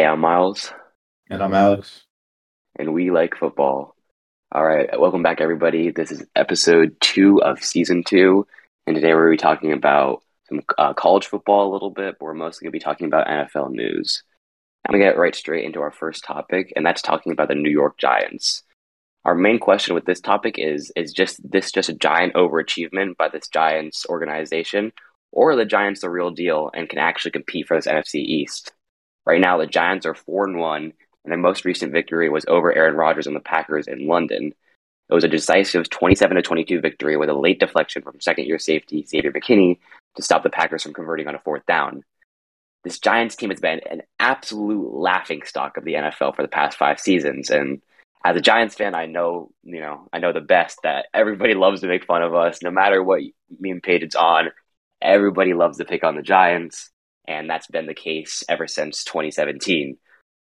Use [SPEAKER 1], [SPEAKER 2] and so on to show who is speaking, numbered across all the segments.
[SPEAKER 1] Hey, I'm Miles.
[SPEAKER 2] And I'm Alex.
[SPEAKER 1] And we like football. All right, welcome back, everybody. This is episode two of season two. And today we're going to be talking about some uh, college football a little bit, but we're mostly going to be talking about NFL news. I'm going to get right straight into our first topic, and that's talking about the New York Giants. Our main question with this topic is is just this just a giant overachievement by this Giants organization, or are the Giants the real deal and can actually compete for this NFC East? Right now, the Giants are four and one, and their most recent victory was over Aaron Rodgers and the Packers in London. It was a decisive 27 to 22 victory with a late deflection from second year safety Xavier McKinney to stop the Packers from converting on a fourth down. This Giants team has been an absolute laughing stock of the NFL for the past five seasons, and as a Giants fan, I know you know I know the best that everybody loves to make fun of us, no matter what meme page it's on. Everybody loves to pick on the Giants and that's been the case ever since 2017.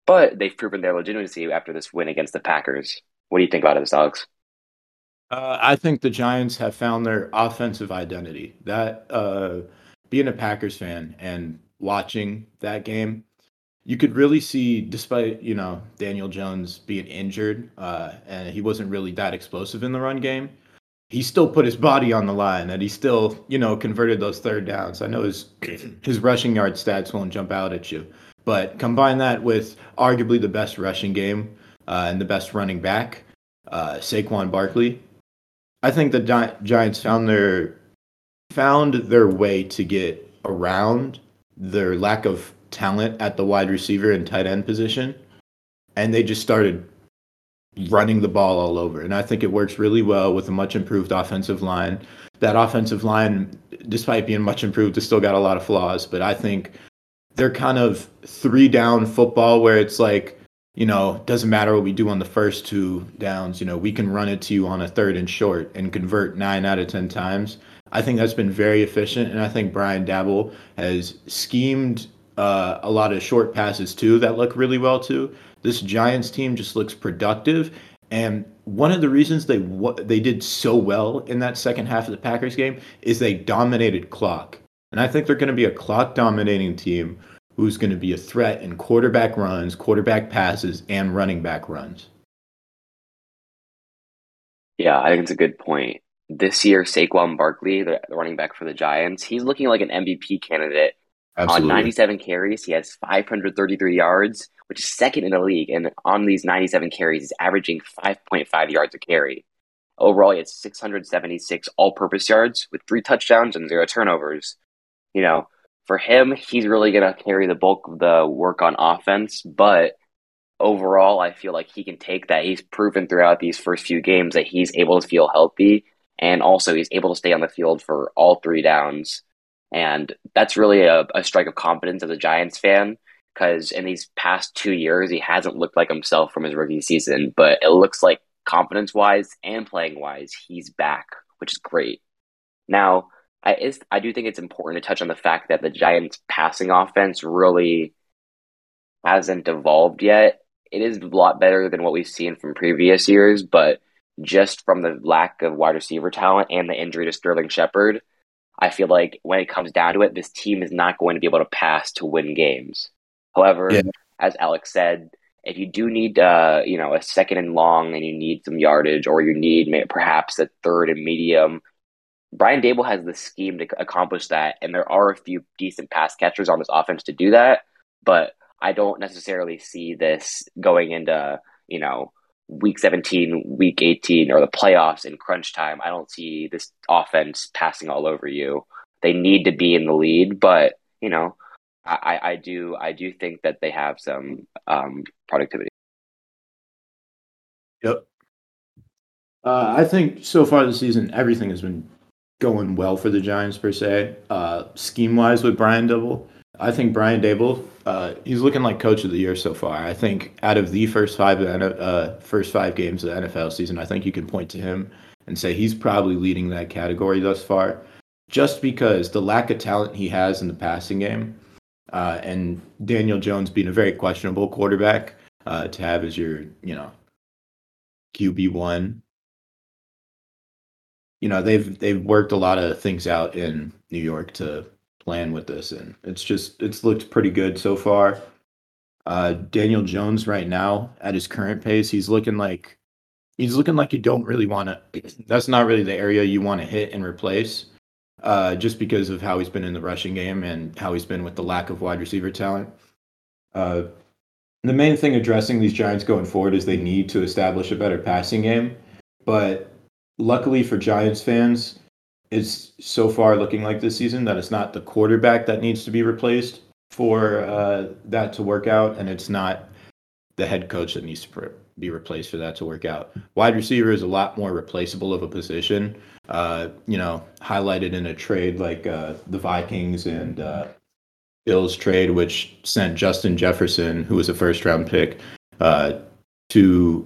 [SPEAKER 1] But they've proven their legitimacy after this win against the Packers. What do you think about this, Alex?
[SPEAKER 2] Uh, I think the Giants have found their offensive identity. That uh, being a Packers fan and watching that game, you could really see, despite you know Daniel Jones being injured uh, and he wasn't really that explosive in the run game, he still put his body on the line and he still, you know, converted those third downs. I know his his rushing yard stats won't jump out at you, but combine that with arguably the best rushing game uh, and the best running back, uh, Saquon Barkley. I think the Gi- Giants found their found their way to get around their lack of talent at the wide receiver and tight end position, and they just started running the ball all over. And I think it works really well with a much improved offensive line. That offensive line, despite being much improved, has still got a lot of flaws. But I think they're kind of three down football where it's like, you know, doesn't matter what we do on the first two downs. You know, we can run it to you on a third and short and convert nine out of 10 times. I think that's been very efficient. And I think Brian Daboll has schemed uh, a lot of short passes too that look really well too. This Giants team just looks productive. And one of the reasons they they did so well in that second half of the Packers game is they dominated clock. And I think they're going to be a clock dominating team who's going to be a threat in quarterback runs, quarterback passes, and running back runs.
[SPEAKER 1] Yeah, I think it's a good point. This year, Saquon Barkley, the running back for the Giants, he's looking like an MVP candidate Absolutely. On 97 carries, he has 533 yards, which is second in the league. And on these 97 carries, he's averaging 5.5 yards a carry. Overall, he has 676 all purpose yards with three touchdowns and zero turnovers. You know, for him, he's really going to carry the bulk of the work on offense. But overall, I feel like he can take that. He's proven throughout these first few games that he's able to feel healthy. And also, he's able to stay on the field for all three downs. And that's really a, a strike of confidence as a Giants fan because in these past two years, he hasn't looked like himself from his rookie season, but it looks like confidence wise and playing wise, he's back, which is great. Now, I, is, I do think it's important to touch on the fact that the Giants' passing offense really hasn't evolved yet. It is a lot better than what we've seen from previous years, but just from the lack of wide receiver talent and the injury to Sterling Shepard, I feel like when it comes down to it, this team is not going to be able to pass to win games. However, yeah. as Alex said, if you do need, uh, you know, a second and long, and you need some yardage, or you need perhaps a third and medium, Brian Daboll has the scheme to accomplish that, and there are a few decent pass catchers on this offense to do that. But I don't necessarily see this going into, you know, week 17, week 18, or the playoffs in crunch time, I don't see this offense passing all over you. They need to be in the lead, but you know, I, I do I do think that they have some um, productivity.
[SPEAKER 2] Yep. Uh, I think so far this season, everything has been going well for the Giants per se. Uh, scheme wise with Brian Daboll, I think Brian Daboll uh, he's looking like coach of the year so far. I think out of the first five uh, first five games of the NFL season, I think you can point to him and say he's probably leading that category thus far, just because the lack of talent he has in the passing game, uh, and Daniel Jones being a very questionable quarterback uh, to have as your you know QB one. You know they've they've worked a lot of things out in New York to plan with this, and it's just it's looked pretty good so far. Uh, Daniel Jones right now at his current pace, he's looking like he's looking like you don't really want to. That's not really the area you want to hit and replace, just because of how he's been in the rushing game and how he's been with the lack of wide receiver talent. Uh, the main thing addressing these Giants going forward is they need to establish a better passing game. But luckily for Giants fans, it's so far looking like this season that it's not the quarterback that needs to be replaced for uh, that to work out, and it's not the head coach that needs to be replaced for that to work out. Wide receiver is a lot more replaceable of a position. Uh, you know, highlighted in a trade like uh, the Vikings and uh, Bills trade, which sent Justin Jefferson, who was a first round pick, uh, to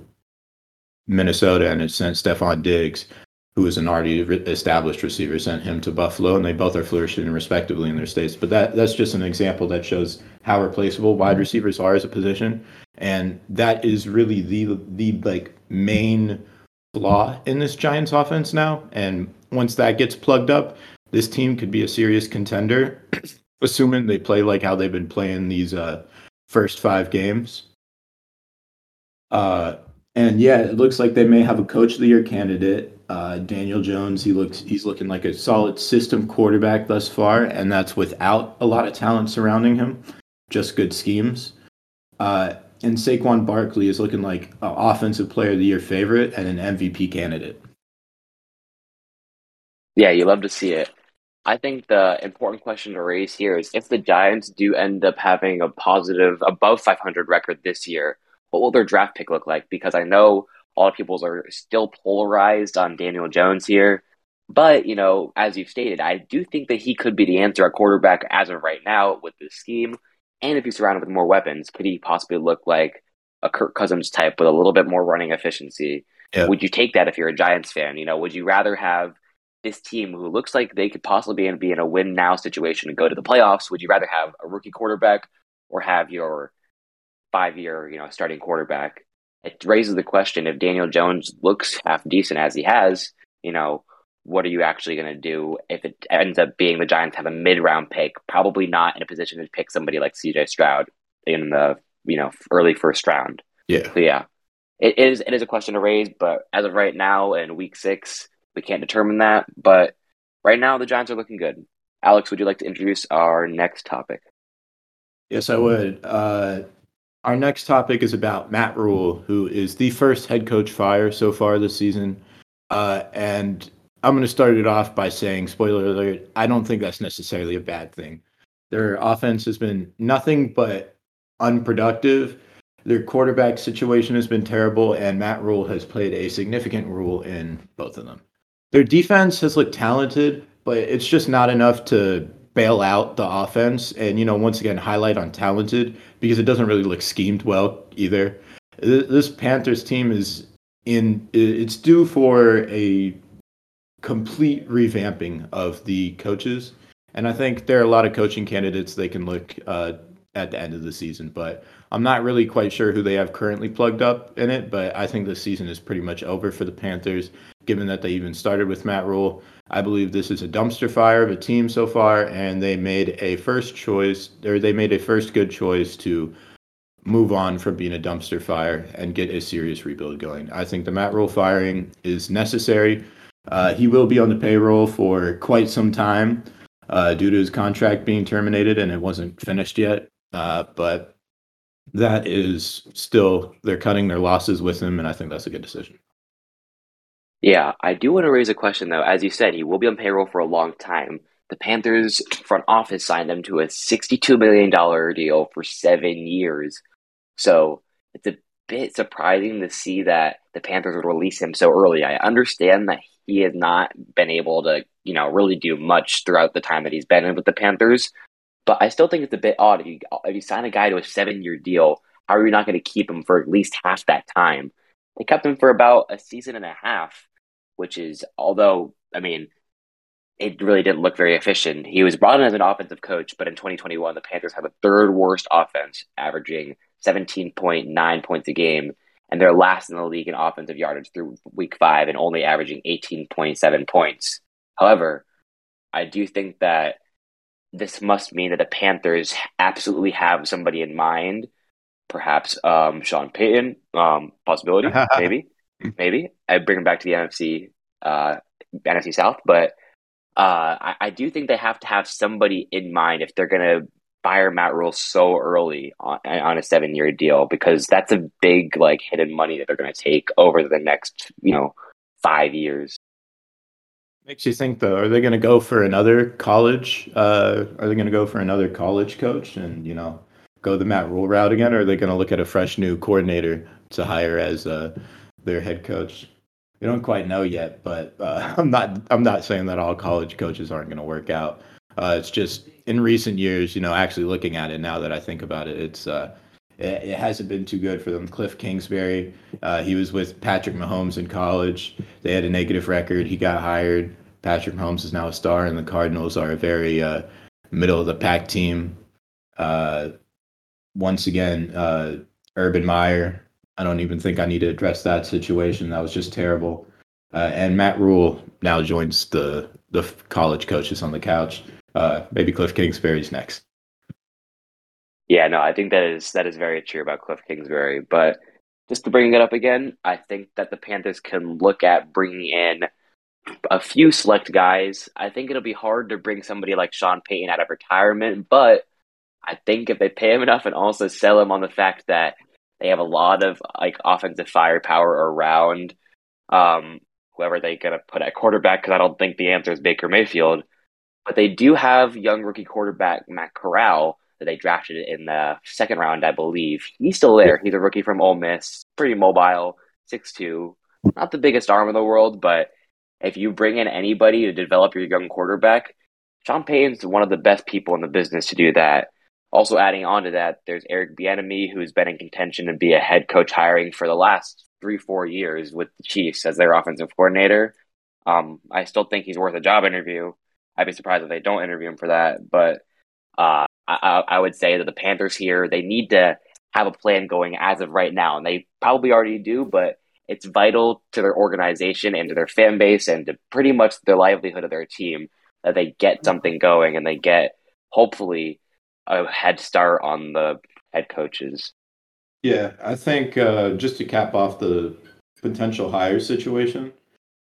[SPEAKER 2] Minnesota, and it sent Stefon Diggs, who is an already established receiver, sent him to Buffalo, and they both are flourishing respectively in their states. But that that's just an example that shows how replaceable wide receivers are as a position, and that is really the the like main flaw in this Giants offense now. And once that gets plugged up, this team could be a serious contender assuming they play like how they've been playing these uh, first five games. Uh, and yeah, it looks like they may have a coach of the year candidate. Uh, Daniel Jones, he looks he's looking like a solid system quarterback thus far, and that's without a lot of talent surrounding him, just good schemes. Uh, and Saquon Barkley is looking like an offensive player of the year favorite and an MVP candidate.
[SPEAKER 1] Yeah, you love to see it. I think the important question to raise here is if the Giants do end up having a positive above 500 record this year, what will their draft pick look like? Because I know a lot of people are still polarized on Daniel Jones here. But, you know, as you've stated, I do think that he could be the answer at quarterback as of right now with this scheme. And if he's surrounded with more weapons, could he possibly look like a Kirk Cousins type with a little bit more running efficiency? Yeah. Would you take that if you're a Giants fan? You know, would you rather have this team who looks like they could possibly be in a win now situation and go to the playoffs, would you rather have a rookie quarterback or have your five year, you know, starting quarterback? It raises the question if Daniel Jones looks half decent as he has, you know, what are you actually going to do if it ends up being the Giants have a mid round pick, probably not in a position to pick somebody like CJ Stroud in the, you know, early first round.
[SPEAKER 2] Yeah.
[SPEAKER 1] So yeah. It is it is a question to raise, but as of right now in week six, we can't determine that, but right now the Giants are looking good. Alex, would you like to introduce our next topic?
[SPEAKER 2] Yes, I would. Uh, our next topic is about Matt Rhule, who is the first head coach fire so far this season. Uh, and I'm going to start it off by saying, spoiler alert, I don't think that's necessarily a bad thing. Their offense has been nothing but unproductive. Their quarterback situation has been terrible, and Matt Rhule has played a significant role in both of them. Their defense has looked talented, but it's just not enough to bail out the offense. And, you know, once again, highlight on talented because it doesn't really look schemed well either. This Panthers team is in, it's due for a complete revamping of the coaches. And I think there are a lot of coaching candidates they can look uh, at the end of the season. But I'm not really quite sure who they have currently plugged up in it. But I think the season is pretty much over for the Panthers given that they even started with Matt Rhule. I believe this is a dumpster fire of a team so far, and they made a first choice, or they made a first good choice to move on from being a dumpster fire and get a serious rebuild going. I think the Matt Rhule firing is necessary. Uh, he will be on the payroll for quite some time uh, due to his contract being terminated, and it wasn't finished yet. Uh, but that is still, they're cutting their losses with him, and I think that's a good decision.
[SPEAKER 1] Yeah, I do want to raise a question though. As you said, he will be on payroll for a long time. The Panthers front office signed him to a $62 million deal for seven years. So it's a bit surprising to see that the Panthers would release him so early. I understand that he has not been able to, you know, really do much throughout the time that he's been in with the Panthers. But I still think it's a bit odd. If you, if you sign a guy to a seven year deal, how are you not going to keep him for at least half that time? They kept him for about a season and a half, which is, although, I mean, it really didn't look very efficient. He was brought in as an offensive coach, but in 2021, the Panthers had the third worst offense, averaging 17.9 points a game, and they're last in the league in offensive yardage through week five and only averaging 18.7 points. However, I do think that this must mean that the Panthers absolutely have somebody in mind perhaps um, Sean Payton, um, possibility, maybe, maybe. I bring him back to the NFC, uh, NFC South, but uh, I, I, do think they have to have somebody in mind if they're going to fire Matt Rhule so early on, on a seven year deal because that's a big like hidden money that they're going to take over the next you know five years.
[SPEAKER 2] Makes you think though, are they going to go for another college? Uh, are they going to go for another college coach and you know go the Matt Rhule route again, or are they going to look at a fresh new coordinator to hire as uh, their head coach? we don't quite know yet, but uh, I'm not I'm not saying that all college coaches aren't going to work out. Uh, it's just in recent years, you know, actually looking at it now that I think about it, it's uh, it, it, hasn't been too good for them. Cliff Kingsbury, uh, he was with Patrick Mahomes in college. They had a negative record. He got hired. Patrick Mahomes is now a star, and the Cardinals are a very uh, middle of the pack team. Uh, once again, Urban Meyer I don't even think I need to address that situation. That was just terrible. Uh, and Matt Rhule now joins the the college coaches on the couch. Uh, maybe Cliff Kingsbury's next.
[SPEAKER 1] Yeah, no, I think that is that is very true about Cliff Kingsbury. But just to bring it up again, I think that the Panthers can look at bringing in a few select guys. I think it'll be hard to bring somebody like Sean Payton out of retirement, but I think if they pay him enough and also sell him on the fact that they have a lot of like offensive firepower around um, whoever they're going to put at quarterback because I don't think the answer is Baker Mayfield. But they do have young rookie quarterback Matt Corral that they drafted in the second round, I believe. He's still there. He's a rookie from Ole Miss, pretty mobile, six two, not the biggest arm in the world, but if you bring in anybody to develop your young quarterback, Sean Payton's one of the best people in the business to do that. Also, adding on to that, there's Eric Bieniemy, who's been in contention to be a head coach hiring for the last three, four years with the Chiefs as their offensive coordinator. Um, I still think he's worth a job interview. I'd be surprised if they don't interview him for that. But uh, I, I would say that the Panthers here, they need to have a plan going as of right now. And they probably already do, but it's vital to their organization and to their fan base and to pretty much the livelihood of their team that they get something going and they get, hopefully, a head start on the head coaches.
[SPEAKER 2] Yeah, I think uh, just to cap off the potential hire situation,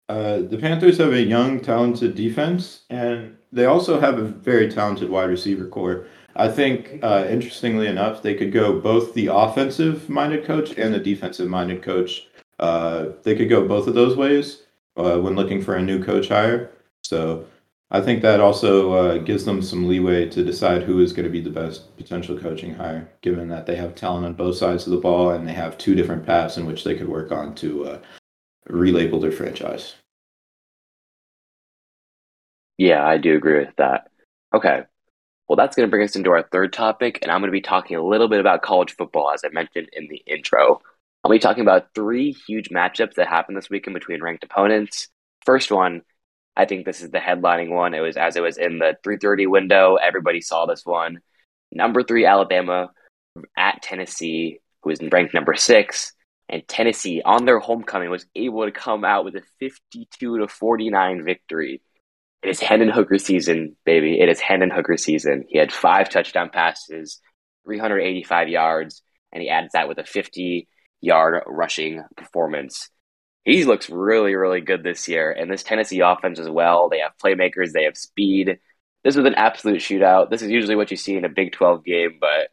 [SPEAKER 2] uh, the Panthers have a young, talented defense, and they also have a very talented wide receiver core. I think, uh, interestingly enough, they could go both the offensive minded coach and the defensive minded coach. Uh, they could go both of those ways uh, when looking for a new coach hire. So I think that also uh, gives them some leeway to decide who is going to be the best potential coaching hire, given that they have talent on both sides of the ball and they have two different paths in which they could work on to relabel their franchise.
[SPEAKER 1] Yeah, I do agree with that. Okay. Well, that's going to bring us into our third topic, and I'm going to be talking a little bit about college football, as I mentioned in the intro. I'll be talking about three huge matchups that happened this weekend between ranked opponents. First one I think this is the headlining one. It was as it was in the 3:30 window. Everybody saw this one. Number three Alabama at Tennessee, who is ranked number six, and Tennessee on their homecoming was able to come out with a 52 to 49 victory. It is Hendon Hooker season, baby. It is Hendon Hooker season. He had five touchdown passes, 385 yards, and he adds that with a 50 yard rushing performance he looks really, really good this year. And this Tennessee offense as well. They have playmakers, they have speed. This was an absolute shootout. This is usually what you see in a Big 12 game, but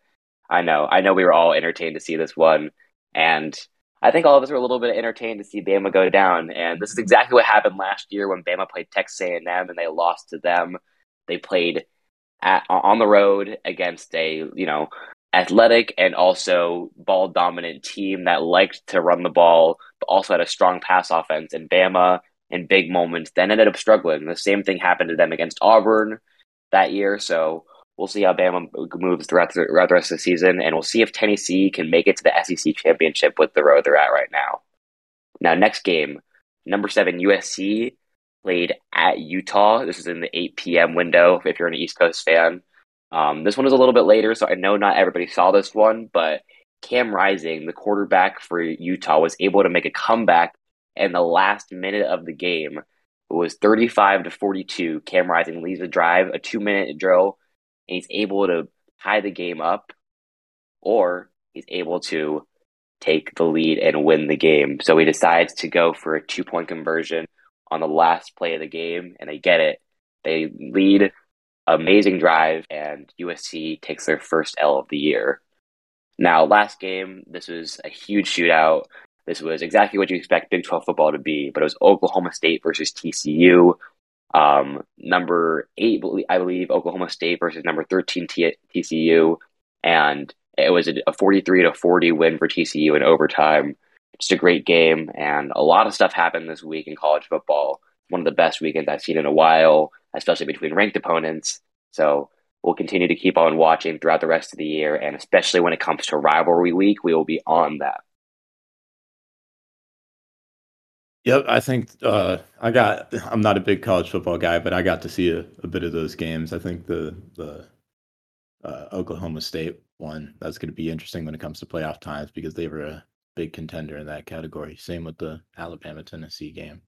[SPEAKER 1] I know, I know we were all entertained to see this one. And I think all of us were a little bit entertained to see Bama go down. And this is exactly what happened last year when Bama played Texas A&M and they lost to them. They played at, on the road against a, you know, athletic and also ball dominant team that liked to run the ball, but also had a strong pass offense. And Bama, in big moments, then ended up struggling. The same thing happened to them against Auburn that year. So we'll see how Bama moves throughout the, rest of the season, and we'll see if Tennessee can make it to the SEC championship with the road they're at right now. Now, next game, number seven USC played at Utah. This is in the 8 p.m. window if you're an East Coast fan. Um, this one is a little bit later, so I know not everybody saw this one, but Cam Rising, the quarterback for Utah, was able to make a comeback in the last minute of the game. It was 35 to 42. Cam Rising leads a drive, a two minute drill, and he's able to tie the game up, or he's able to take the lead and win the game. So he decides to go for a two point conversion on the last play of the game, and they get it. They lead, amazing drive, and USC takes their first L of the year. Now, last game, this was a huge shootout. This was exactly what you expect Big 12 football to be, but it was Oklahoma State versus TCU. Um, number eight, I believe, Oklahoma State versus number 13 T- TCU. And it was a 43 to 40 win for TCU in overtime. Just a great game. And a lot of stuff happened this week in college football. One of the best weekends I've seen in a while, especially between ranked opponents. So we'll continue to keep on watching throughout the rest of the year. And especially when it comes to rivalry week, we will be on that.
[SPEAKER 2] Yep, I think uh, I got. I'm not a big college football guy, but I got to see a, a bit of those games. I think the the uh, Oklahoma State one that's going to be interesting when it comes to playoff times because they were a big contender in that category. Same with the Alabama Tennessee game.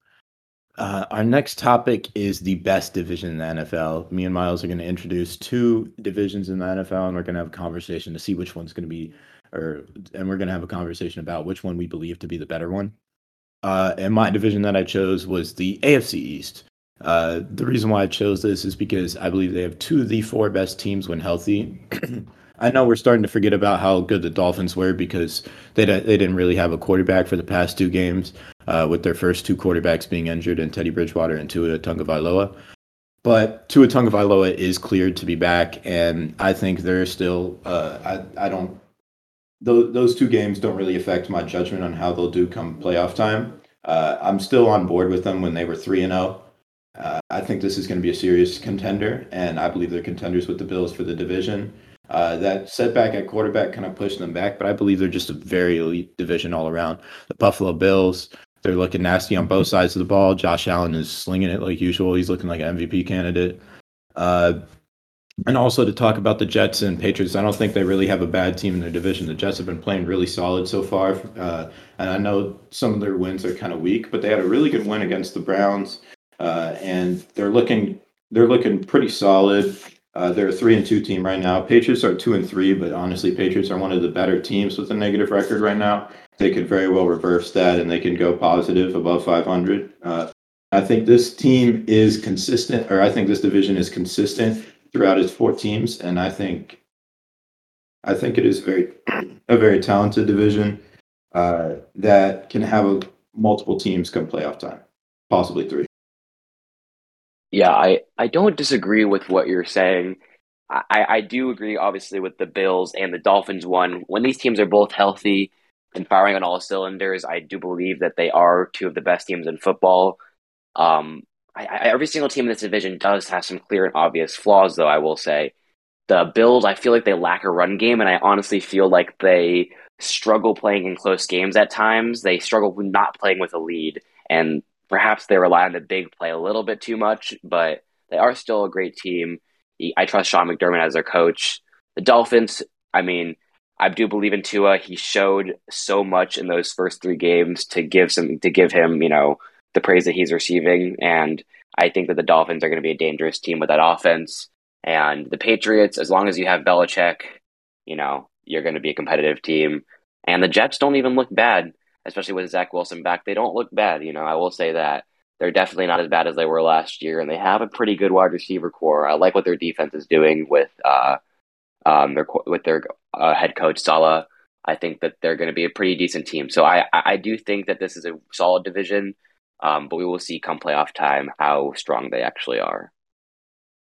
[SPEAKER 2] Uh, our next topic is the best division in the NFL. Me and Miles are going to introduce two divisions in the NFL, and we're going to have a conversation to see which one's going to be, or and we're going to have a conversation about which one we believe to be the better one. Uh, and my division that I chose was the AFC East. Uh, the reason why I chose this is because I believe they have two of the four best teams when healthy. I know we're starting to forget about how good the Dolphins were because they they didn't really have a quarterback for the past two games, uh, with their first two quarterbacks being injured and Teddy Bridgewater and Tua Tagovailoa. But Tua Tagovailoa is cleared to be back, and I think they're still. Uh, I I don't those those two games don't really affect my judgment on how they'll do come playoff time. Uh, I'm still on board with them when they were three and zero. Oh. Uh, I think this is going to be a serious contender, and I believe they're contenders with the Bills for the division. Uh, that setback at quarterback kind of pushed them back, but I believe they're just a very elite division all around. The Buffalo Bills, they're looking nasty on both sides of the ball. Josh Allen is slinging it like usual. He's looking like an MVP candidate. Uh, and also to talk about the Jets and Patriots, I don't think they really have a bad team in their division. The Jets have been playing really solid so far, uh, and I know some of their wins are kind of weak, but they had a really good win against the Browns, uh, and they're looking they're looking pretty solid. Uh, they're a three and two team right now. Patriots are two and three, but honestly, Patriots are one of the better teams with a negative record right now. They could very well reverse that, and they can go positive above 500. Uh, I think this team is consistent, or I think this division is consistent throughout its four teams, and I think I think it is very a very talented division uh, that can have a, multiple teams come playoff time, possibly three.
[SPEAKER 1] Yeah, I, I don't disagree with what you're saying. I, I do agree, obviously, with the Bills and the Dolphins one. When these teams are both healthy and firing on all cylinders, I do believe that they are two of the best teams in football. Um, I, I, every single team in this division does have some clear and obvious flaws, though. I will say the Bills. I feel like they lack a run game, and I honestly feel like they struggle playing in close games at times. They struggle not playing with a lead, and perhaps they rely on the big play a little bit too much. But they are still a great team. I trust Sean McDermott as their coach. The Dolphins. I mean, I do believe in Tua. He showed so much in those first three games to give some to give him, you know, the praise that he's receiving. And I think that the Dolphins are going to be a dangerous team with that offense. And the Patriots, as long as you have Belichick, you know, you're going to be a competitive team. And the Jets don't even look bad, especially with Zach Wilson back. They don't look bad. You know, I will say that. They're definitely not as bad as they were last year, and they have a pretty good wide receiver core. I like what their defense is doing with uh, um, their with their uh, head coach Saleh. I think that they're going to be a pretty decent team. So I I do think that this is a solid division. Um, but we will see come playoff time how strong they actually are.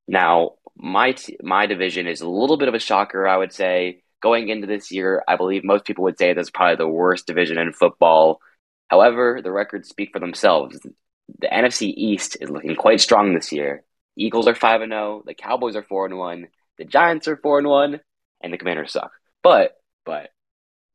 [SPEAKER 1] Now, my t- my division is a little bit of a shocker, I would say. Going into this year, I believe most people would say this is probably the worst division in football. However, the records speak for themselves. The NFC East is looking quite strong this year. Eagles are five and zero. The Cowboys are four and one. The Giants are four and one, and the Commanders suck. But but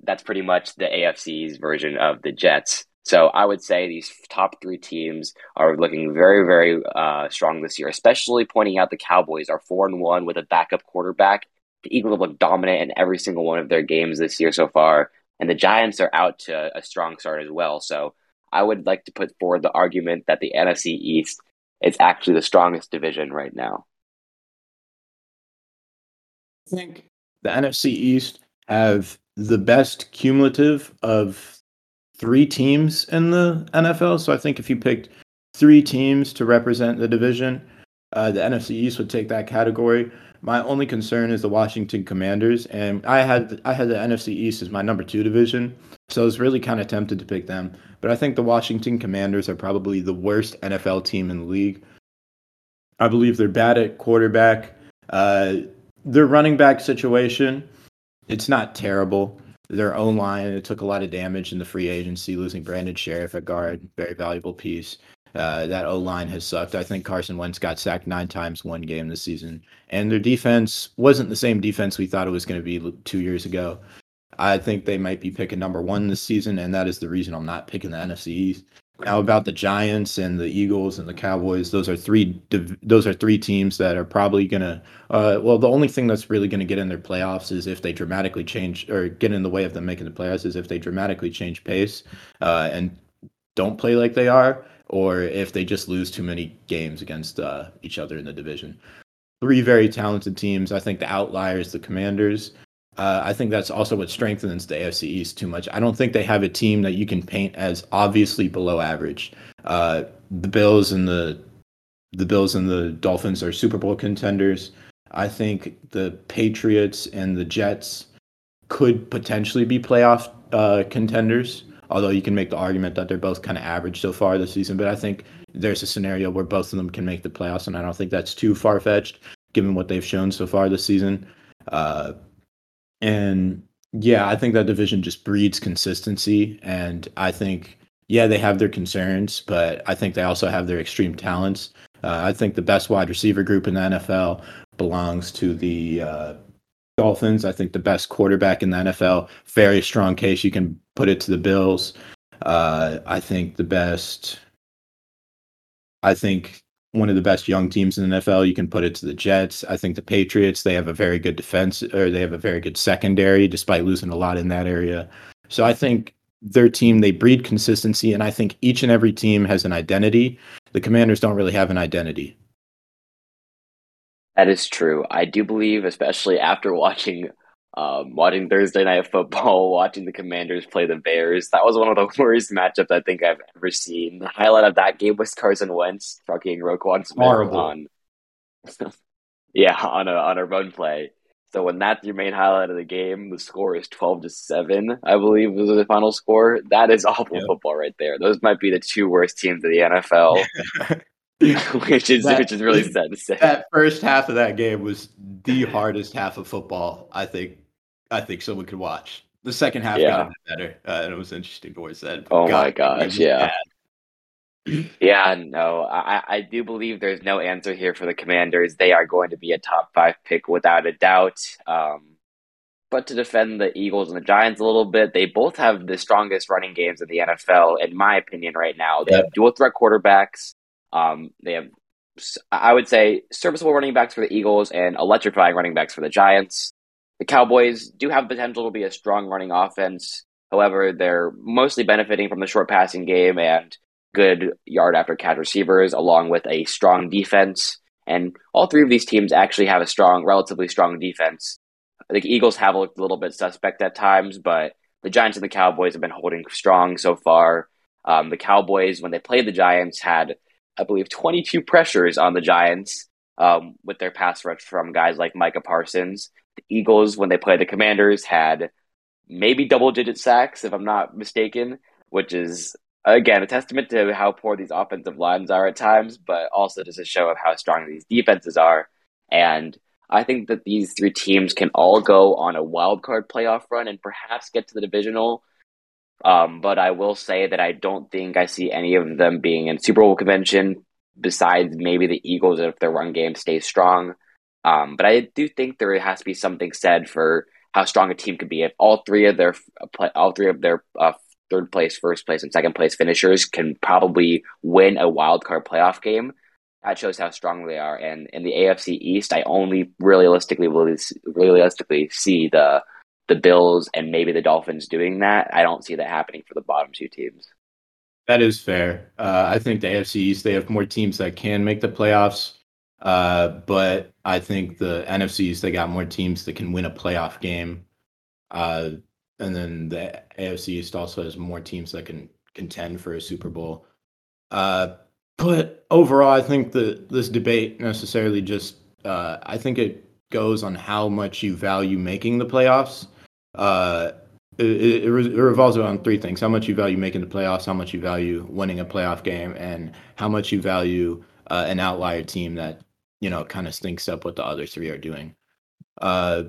[SPEAKER 1] that's pretty much the AFC's version of the Jets. So I would say these top three teams are looking very, very uh, strong this year. Especially pointing out the Cowboys are four and one with a backup quarterback. The Eagles have looked dominant in every single one of their games this year so far, and the Giants are out to a strong start as well. So I would like to put forward the argument that the NFC East is actually the strongest division right now.
[SPEAKER 2] I think the NFC East have the best cumulative of three teams in the NFL. So I think if you picked three teams to represent the division, uh, the NFC East would take that category. My only concern is the Washington Commanders, and I had I had the NFC East as my number two division, so I was really kind of tempted to pick them. But I think the Washington Commanders are probably the worst NFL team in the league. I believe they're bad at quarterback. Uh, their running back situation, it's not terrible. Their own line, it took a lot of damage in the free agency, losing Brandon Scherff at guard, very valuable piece. Uh, that O line has sucked. I think Carson Wentz got sacked nine times one game this season, and their defense wasn't the same defense we thought it was going to be two years ago. I think they might be picking number one this season, and that is the reason I'm not picking the NFC East. Now about the Giants and the Eagles and the Cowboys, those are three those are three teams that are probably gonna. Uh, well, the only thing that's really gonna get in their playoffs is if they dramatically change or get in the way of them making the playoffs is if they dramatically change pace uh, and don't play like they are or if they just lose too many games against uh, each other in the division. Three very talented teams. I think the outliers, the Commanders. Uh, I think that's also what strengthens the AFC East too much. I don't think they have a team that you can paint as obviously below average. Uh, the Bills and the the Bills and the Dolphins are Super Bowl contenders. I think the Patriots and the Jets could potentially be playoff uh, contenders although you can make the argument that they're both kind of average so far this season. But I think there's a scenario where both of them can make the playoffs, and I don't think that's too far fetched given what they've shown so far this season. Uh, and yeah, I think that division just breeds consistency, and I think yeah they have their concerns, but I think they also have their extreme talents. Uh, I think the best wide receiver group in the NFL belongs to the uh, Dolphins. I think the best quarterback in the NFL. Very strong case you can put it to the Bills. Uh, I think the best. I think one of the best young teams in the NFL. You can put it to the Jets. I think the Patriots. They have a very good defense, or they have a very good secondary, despite losing a lot in that area. So I think their team they breed consistency, and I think each and every team has an identity. The Commanders don't really have an identity.
[SPEAKER 1] That is true. I do believe, especially after watching um, watching Thursday night football, watching the Commanders play the Bears. That was one of the worst matchups I think I've ever seen. The highlight of that game was Carson Wentz trucking Roquan Smith Horrible. on, yeah, on a on a run play. So when that's your main highlight of the game, the score is twelve to seven, I believe was the final score. That is awful yep. football right there. Those might be the two worst teams of the NFL. which is that, which is really sad to say.
[SPEAKER 2] That first half of that game was the hardest half of football I think I think someone could watch. The second half yeah. got better, uh, and it was interesting to watch that.
[SPEAKER 1] Oh God, my gosh, yeah. yeah, no, I, I do believe there's no answer here for the Commanders. They are going to be a top five pick without a doubt. Um, but to defend the Eagles and the Giants a little bit, they both have the strongest running games in the NFL, in my opinion, right now. They yep. have dual threat quarterbacks. Um, they have, I would say, serviceable running backs for the Eagles and electrifying running backs for the Giants. The Cowboys do have potential to be a strong running offense. However, they're mostly benefiting from the short passing game and good yard after catch receivers, along with a strong defense. And all three of these teams actually have a strong, relatively strong defense. The Eagles have looked a little bit suspect at times, but the Giants and the Cowboys have been holding strong so far. Um, the Cowboys, when they played the Giants, had I believe, 22 pressures on the Giants um, with their pass rush from guys like Micah Parsons. The Eagles, when they played the Commanders, had maybe double digit sacks, if I'm not mistaken, which is, again, a testament to how poor these offensive lines are at times, but also just a show of how strong these defenses are. And I think that these three teams can all go on a wild card playoff run and perhaps get to the divisional um, but I will say that I don't think I see any of them being in Super Bowl convention besides maybe the Eagles if their run game stays strong. Um, but I do think there has to be something said for how strong a team could be if all three of their all three of their uh, third place, first place, and second place finishers can probably win a wild card playoff game. That shows how strong they are. And in the AFC East, I only realistically realistically see the the Bills and maybe the Dolphins doing that. I don't see that happening for the bottom two teams.
[SPEAKER 2] That is fair. Uh, I think the AFC East they have more teams that can make the playoffs, uh, but I think the NFC East they got more teams that can win a playoff game. Uh, and then the AFC East also has more teams that can contend for a Super Bowl. Uh, but overall, I think that this debate necessarily just uh, I think it goes on how much you value making the playoffs. Uh, it, it, it, revolves around three things: how much you value making the playoffs, how much you value winning a playoff game, and how much you value uh, an outlier team that you know kind of stinks up what the other three are doing. Uh,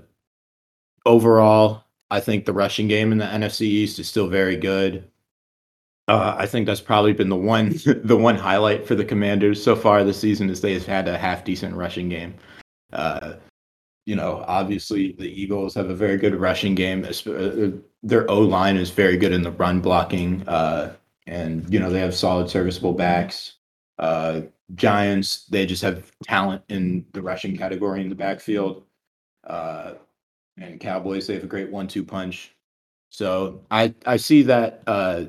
[SPEAKER 2] overall, I think the rushing game in the NFC East is still very good. Uh, I think that's probably been the one the one highlight for the Commanders so far this season is they've had a half decent rushing game. Uh, you know, obviously the Eagles have a very good rushing game. Uh, their O line is very good in the run blocking, uh, and you know they have solid, serviceable backs. Giants, they just have talent in the rushing category in the backfield. Uh, and Cowboys, they have a great one-two punch. So I I see that uh,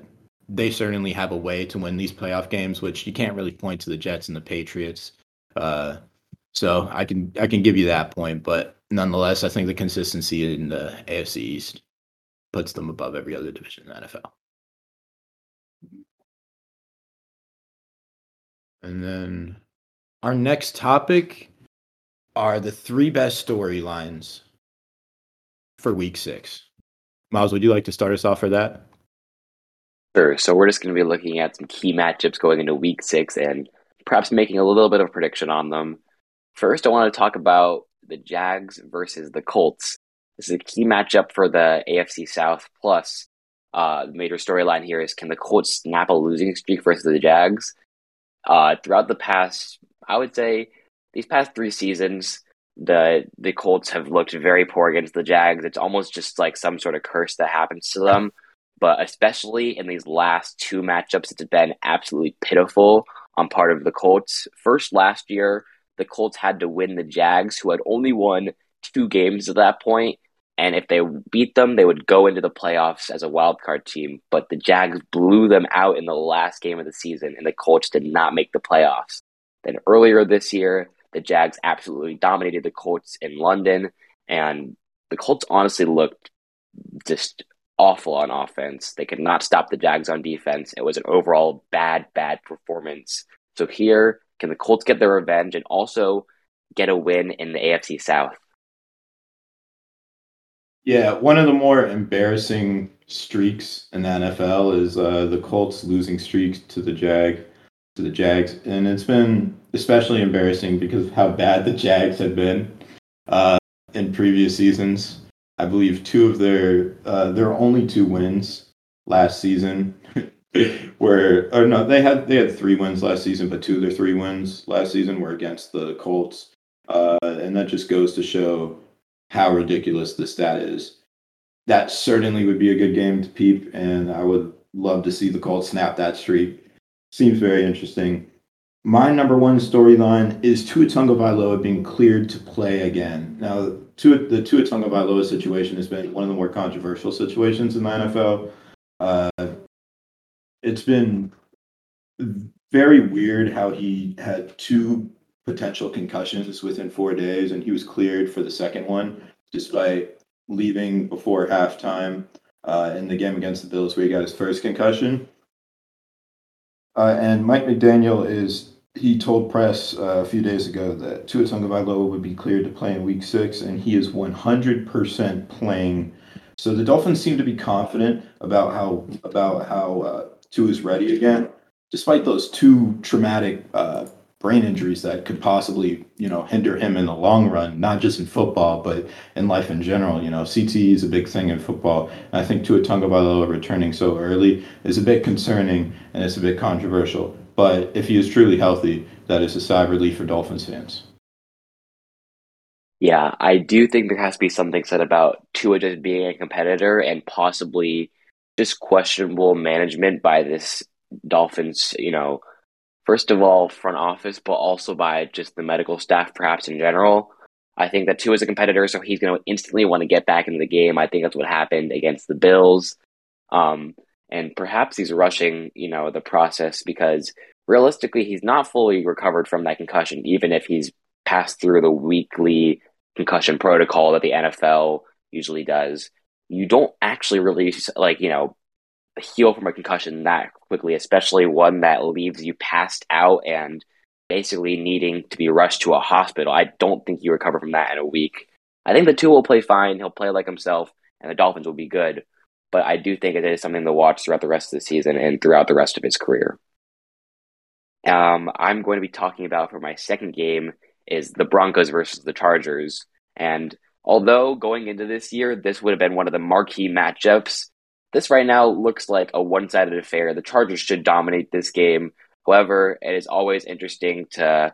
[SPEAKER 2] they certainly have a way to win these playoff games, which you can't really point to the Jets and the Patriots. Uh, so I can I can give you that point, but nonetheless, I think the consistency in the AFC East puts them above every other division in the NFL. And then our next topic are the three best storylines for week six. Miles, would you like to start us off for that?
[SPEAKER 1] Sure. So we're just going to be looking at some key matchups going into week six and perhaps making a little bit of a prediction on them. First, I want to talk about the Jags versus the Colts. This is a key matchup for the AFC South. Plus, uh, the major storyline here is can the Colts snap a losing streak versus the Jags? Uh, throughout the past, I would say these past three seasons, the the Colts have looked very poor against the Jags. It's almost just like some sort of curse that happens to them but especially in these last two matchups, it's been absolutely pitiful on part of the Colts. First, last year, the Colts had to win the Jags, who had only won two games at that point, and if they beat them, they would go into the playoffs as a wild card team. But the Jags blew them out in the last game of the season, and the Colts did not make the playoffs. Then earlier this year, the Jags absolutely dominated the Colts in London, and the Colts honestly looked just awful on offense. They could not stop the Jags on defense. It was an overall bad, bad performance. So here, can the Colts get their revenge and also get a win in the AFC South?
[SPEAKER 2] Yeah, one of the more embarrassing streaks in the NFL is uh, the Colts losing streak to the Jag to the Jags, and it's been especially embarrassing because of how bad the Jags have been uh, in previous seasons. I believe two of their uh, their only two wins last season were or no they had they had three wins last season but two of their three wins last season were against the Colts uh, and that just goes to show how ridiculous the stat is. That certainly would be a good game to peep and I would love to see the Colts snap that streak. Seems very interesting. My number one storyline is Tua Tagovailoa being cleared to play again. Now, Tua, the Tua Tagovailoa situation has been one of the more controversial situations in the NFL. Uh, it's been very weird how he had two potential concussions within four days, and he was cleared for the second one despite leaving before halftime uh, in the game against the Bills, where he got his first concussion. Uh, and Mike McDaniel is he told press uh, a few days ago that Tua Tagovailoa would be cleared to play in Week Six, and he is 100% playing. So the Dolphins seem to be confident about how about how uh, Tua is ready again, despite those two traumatic uh, brain injuries that could possibly you know hinder him in the long run, not just in football but in life in general. You know, CTE is a big thing in football. And I think Tua Tagovailoa returning so early is a bit concerning and it's a bit controversial. But if he is truly healthy, that is a sigh of relief for Dolphins fans.
[SPEAKER 1] Yeah, I do think there has to be something said about Tua just being a competitor and possibly just questionable management by this Dolphins, you know, first of all, front office, but also by just the medical staff, perhaps in general. I think that Tua is a competitor, so he's going to instantly want to get back into the game. I think that's what happened against the Bills. Um, and perhaps he's rushing, you know, the process because realistically, he's not fully recovered from that concussion, even if he's passed through the weekly concussion protocol that the NFL usually does. you don't actually really like you know heal from a concussion that quickly, especially one that leaves you passed out and basically needing to be rushed to a hospital. I don't think you recover from that in a week. I think the Tua will play fine. He'll play like himself, and the Dolphins will be good. But I do think it is something to watch throughout the rest of the season and throughout the rest of his career. Um, I'm going to be talking about for my second game is the Broncos versus the Chargers. And although going into this year, this would have been one of the marquee matchups, this right now looks like a one sided affair. The Chargers should dominate this game. However, it is always interesting to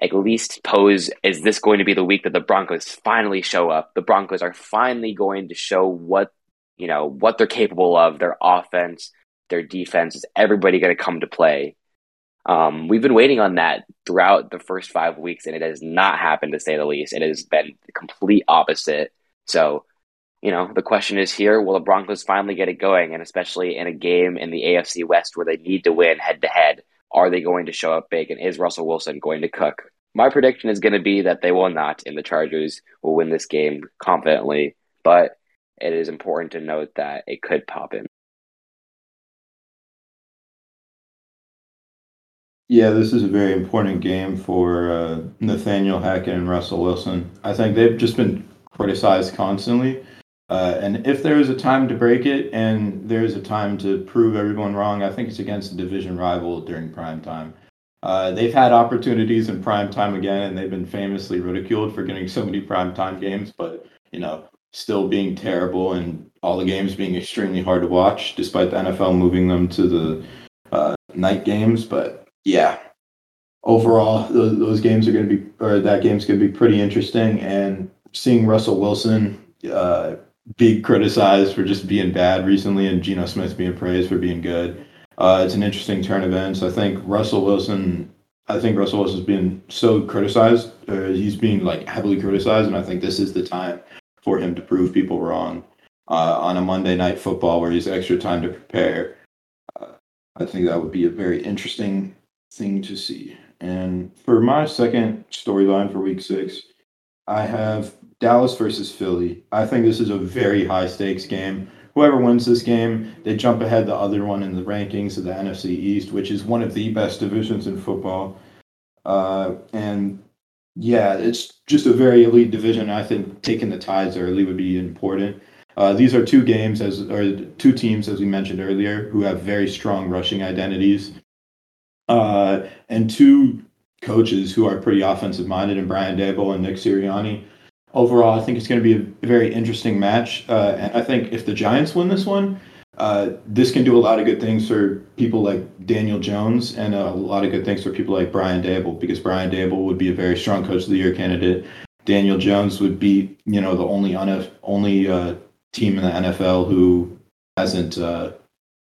[SPEAKER 1] at least pose is this going to be the week that the Broncos finally show up? The Broncos are finally going to show what, you know, what they're capable of, their offense, their defense. Is everybody going to come to play? Um, we've been waiting on that throughout the first five weeks, and it has not happened to say the least. It has been the complete opposite. So, you know, the question is here will the Broncos finally get it going? And especially in a game in the AFC West where they need to win head to head, are they going to show up big? And is Russell Wilson going to cook? My prediction is going to be that they will not, and the Chargers will win this game confidently. But it is important to note that it could pop in.
[SPEAKER 2] Yeah, this is a very important game for uh, Nathaniel Hackett and Russell Wilson. I think they've just been criticized constantly. Uh, and if there is a time to break it and there is a time to prove everyone wrong, I think it's against a division rival during prime time. Uh, they've had opportunities in prime time again, and they've been famously ridiculed for getting so many prime time games, but, you know, still being terrible and all the games being extremely hard to watch, despite the NFL moving them to the uh, night games. But yeah, overall, those, those games are going to be, or that game's going to be pretty interesting. And seeing Russell Wilson uh, be criticized for just being bad recently, and Geno Smith being praised for being good, uh, it's an interesting turn of events. I think Russell Wilson. I think Russell Wilson's been so criticized. Uh, he's being like heavily criticized, and I think this is the time for him to prove people wrong uh, on a Monday night football where he's extra time to prepare. Uh, I think that would be a very interesting thing to see. And for my second storyline for week six, I have Dallas versus Philly. I think this is a very high stakes game. Whoever wins this game, they jump ahead the other one in the rankings of the NFC East, which is one of the best divisions in football. Uh, and yeah, it's just a very elite division. I think taking the ties early would be important. Uh, these are two games as or two teams, as we mentioned earlier, who have very strong rushing identities uh, and two coaches who are pretty offensive minded, and Brian Daboll and Nick Sirianni. Overall, I think it's going to be a very interesting match, uh, and I think if the Giants win this one, uh, this can do a lot of good things for people like Daniel Jones, and a lot of good things for people like Brian Daboll because Brian Daboll would be a very strong Coach of the Year candidate. Daniel Jones would be, you know, the only only uh, team in the NFL who hasn't uh,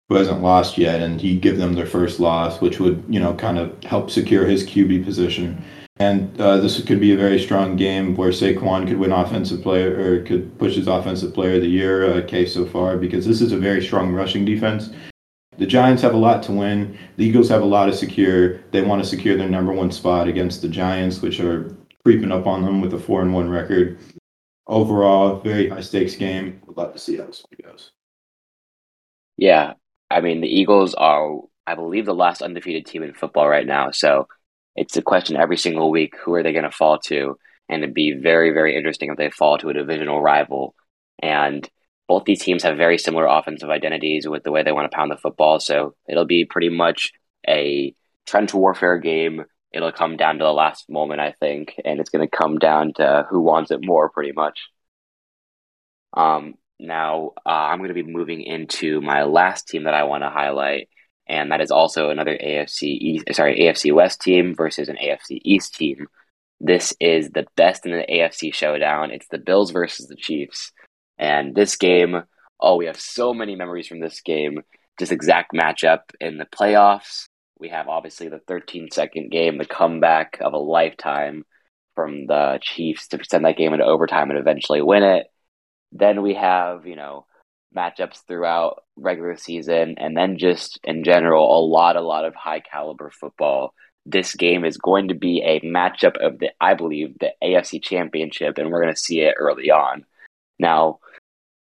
[SPEAKER 2] who hasn't lost yet, and he'd give them their first loss, which would you know kind of help secure his QB position. And uh, this could be a very strong game where Saquon could win offensive player or could push his offensive player of the year uh, case so far because this is a very strong rushing defense. The Giants have a lot to win. The Eagles have a lot to secure. They want to secure their number one spot against the Giants, which are creeping up on them with a four and one record. Overall, very high stakes game. We'd love to see how this one goes.
[SPEAKER 1] Yeah, I mean, the Eagles are, I believe, the last undefeated team in football right now. So it's a question every single week who are they going to fall to? And it'd be very, very interesting if they fall to a divisional rival. And both these teams have very similar offensive identities with the way they want to pound the football. So it'll be pretty much a trench warfare game. It'll come down to the last moment, I think, and it's going to come down to who wants it more, pretty much. Um, now, uh, I'm going to be moving into my last team that I want to highlight, and that is also another AFC East, sorry, AFC West team versus an AFC East team. This is the best in the AFC showdown. It's the Bills versus the Chiefs. And this game, oh, we have so many memories from this game. This exact matchup in the playoffs. We have obviously the 13 second game, the comeback of a lifetime from the Chiefs to send that game into overtime and eventually win it. Then we have, you know, matchups throughout regular season and then just in general a lot a lot of high caliber football. This game is going to be a matchup of the I believe the AFC championship and we're going to see it early on. Now,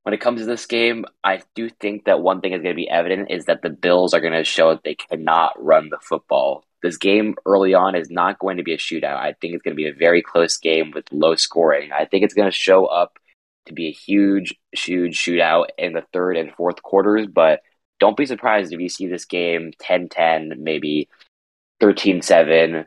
[SPEAKER 1] when it comes to this game, I do think that one thing is going to be evident is that the Bills are going to show that they cannot run the football. This game early on is not going to be a shootout. I think it's going to be a very close game with low scoring. I think it's going to show up to be a huge, huge shootout in the third and fourth quarters, but don't be surprised if you see this game 10 10, maybe 13 7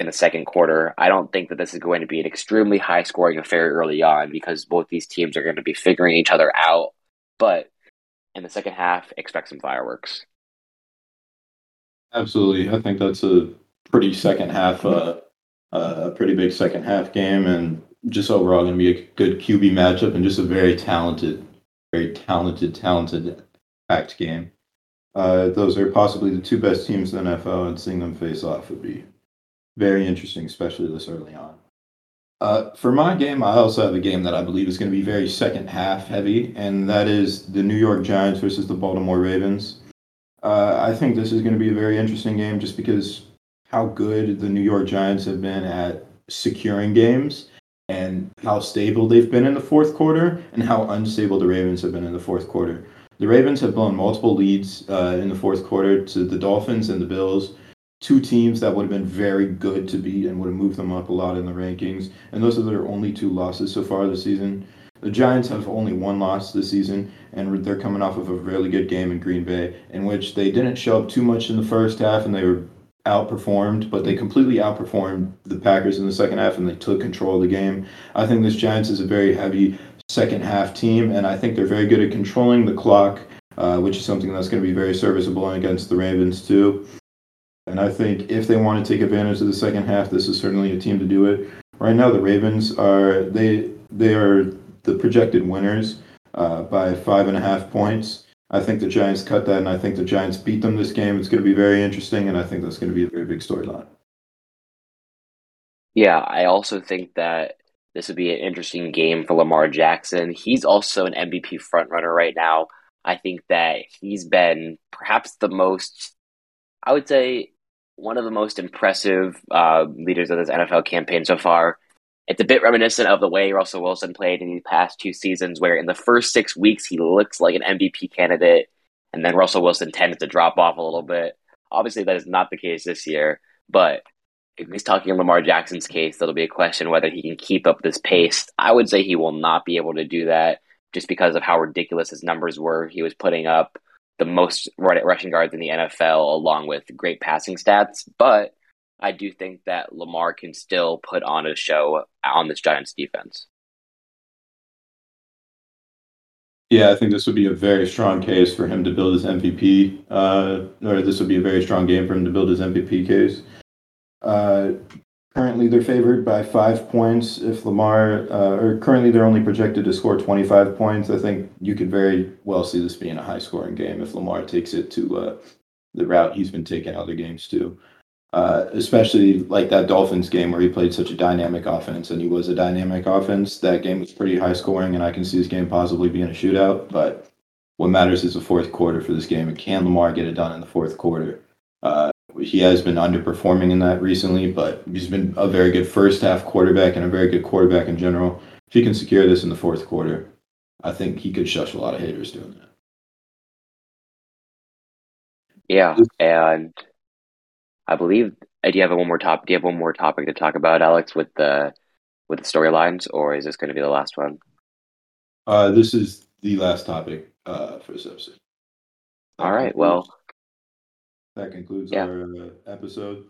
[SPEAKER 1] in the second quarter. I don't think that this is going to be an extremely high scoring affair early on because both these teams are going to be figuring each other out. But in the second half, expect some fireworks.
[SPEAKER 2] Absolutely. I think that's a pretty second half, uh, uh, a pretty big second half game, and just overall going to be a good QB matchup and just a very talented, very talented, talented packed game. Uh, those are possibly the two best teams in the NFL, and seeing them face off would be very interesting, especially this early on. Uh, for my game, I also have a game that I believe is going to be very second half heavy, and that is the New York Giants versus the Baltimore Ravens. Uh, I think this is going to be a very interesting game just because how good the New York Giants have been at securing games and how stable they've been in the fourth quarter and how unstable the Ravens have been in the fourth quarter. The Ravens have blown multiple leads uh, in the fourth quarter to the Dolphins and the Bills, two teams that would have been very good to beat and would have moved them up a lot in the rankings. And those are their only two losses so far this season. The Giants have only one loss this season, and they're coming off of a really good game in Green Bay, in which they didn't show up too much in the first half, and they were outperformed, but they completely outperformed the Packers in the second half, and they took control of the game. I think this Giants is a very heavy second half team, and I think they're very good at controlling the clock, uh, which is something that's going to be very serviceable against the Ravens too. And I think if they want to take advantage of the second half, this is certainly a team to do it. Right now, the Ravens are they they are the projected winners uh, by five and a half points. I think the Giants cut that, and I think the Giants beat them this game. It's going to be very interesting, and I think that's going to be a very big storyline.
[SPEAKER 1] Yeah, I also think that this would be an interesting game for Lamar Jackson. He's also an MVP frontrunner right now. I think that he's been perhaps the most, I would say, one of the most impressive uh, leaders of this NFL campaign so far. It's a bit reminiscent of the way Russell Wilson played in the past two seasons, where in the first six weeks he looks like an MVP candidate, and then Russell Wilson tends to drop off a little bit. Obviously, that is not the case this year, but if he's talking in Lamar Jackson's case, that'll be a question whether he can keep up this pace. I would say he will not be able to do that just because of how ridiculous his numbers were. He was putting up the most rushing guards in the NFL along with great passing stats, but I do think that Lamar can still put on a show on this Giants defense.
[SPEAKER 2] Yeah, I think this would be a very strong case for him to build his MVP, uh, or this would be a very strong game for him to build his MVP case. Uh, currently, they're favored by five points. If Lamar, uh, or currently they're only projected to score 25 points, I think you could very well see this being a high scoring game if Lamar takes it to uh, the route he's been taking other games too. Uh, especially like that Dolphins game where he played such a dynamic offense and he was a dynamic offense. That game was pretty high scoring, and I can see this game possibly being a shootout. But what matters is the fourth quarter for this game, and can Lamar get it done in the fourth quarter? Uh, he has been underperforming in that recently, but he's been a very good first half quarterback and a very good quarterback in general. If he can secure this in the fourth quarter, I think he could shush a lot of haters doing that.
[SPEAKER 1] Yeah, and I believe. Uh, do you have one more top? Do you have one more topic to talk about, Alex, with the with the storylines, or is this going to be the last one?
[SPEAKER 2] Uh, this is the last topic uh, for this episode.
[SPEAKER 1] All right. Well,
[SPEAKER 2] that concludes yeah. our uh, episode.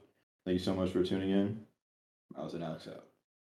[SPEAKER 2] Thank you so much for tuning in. I was an Alex out.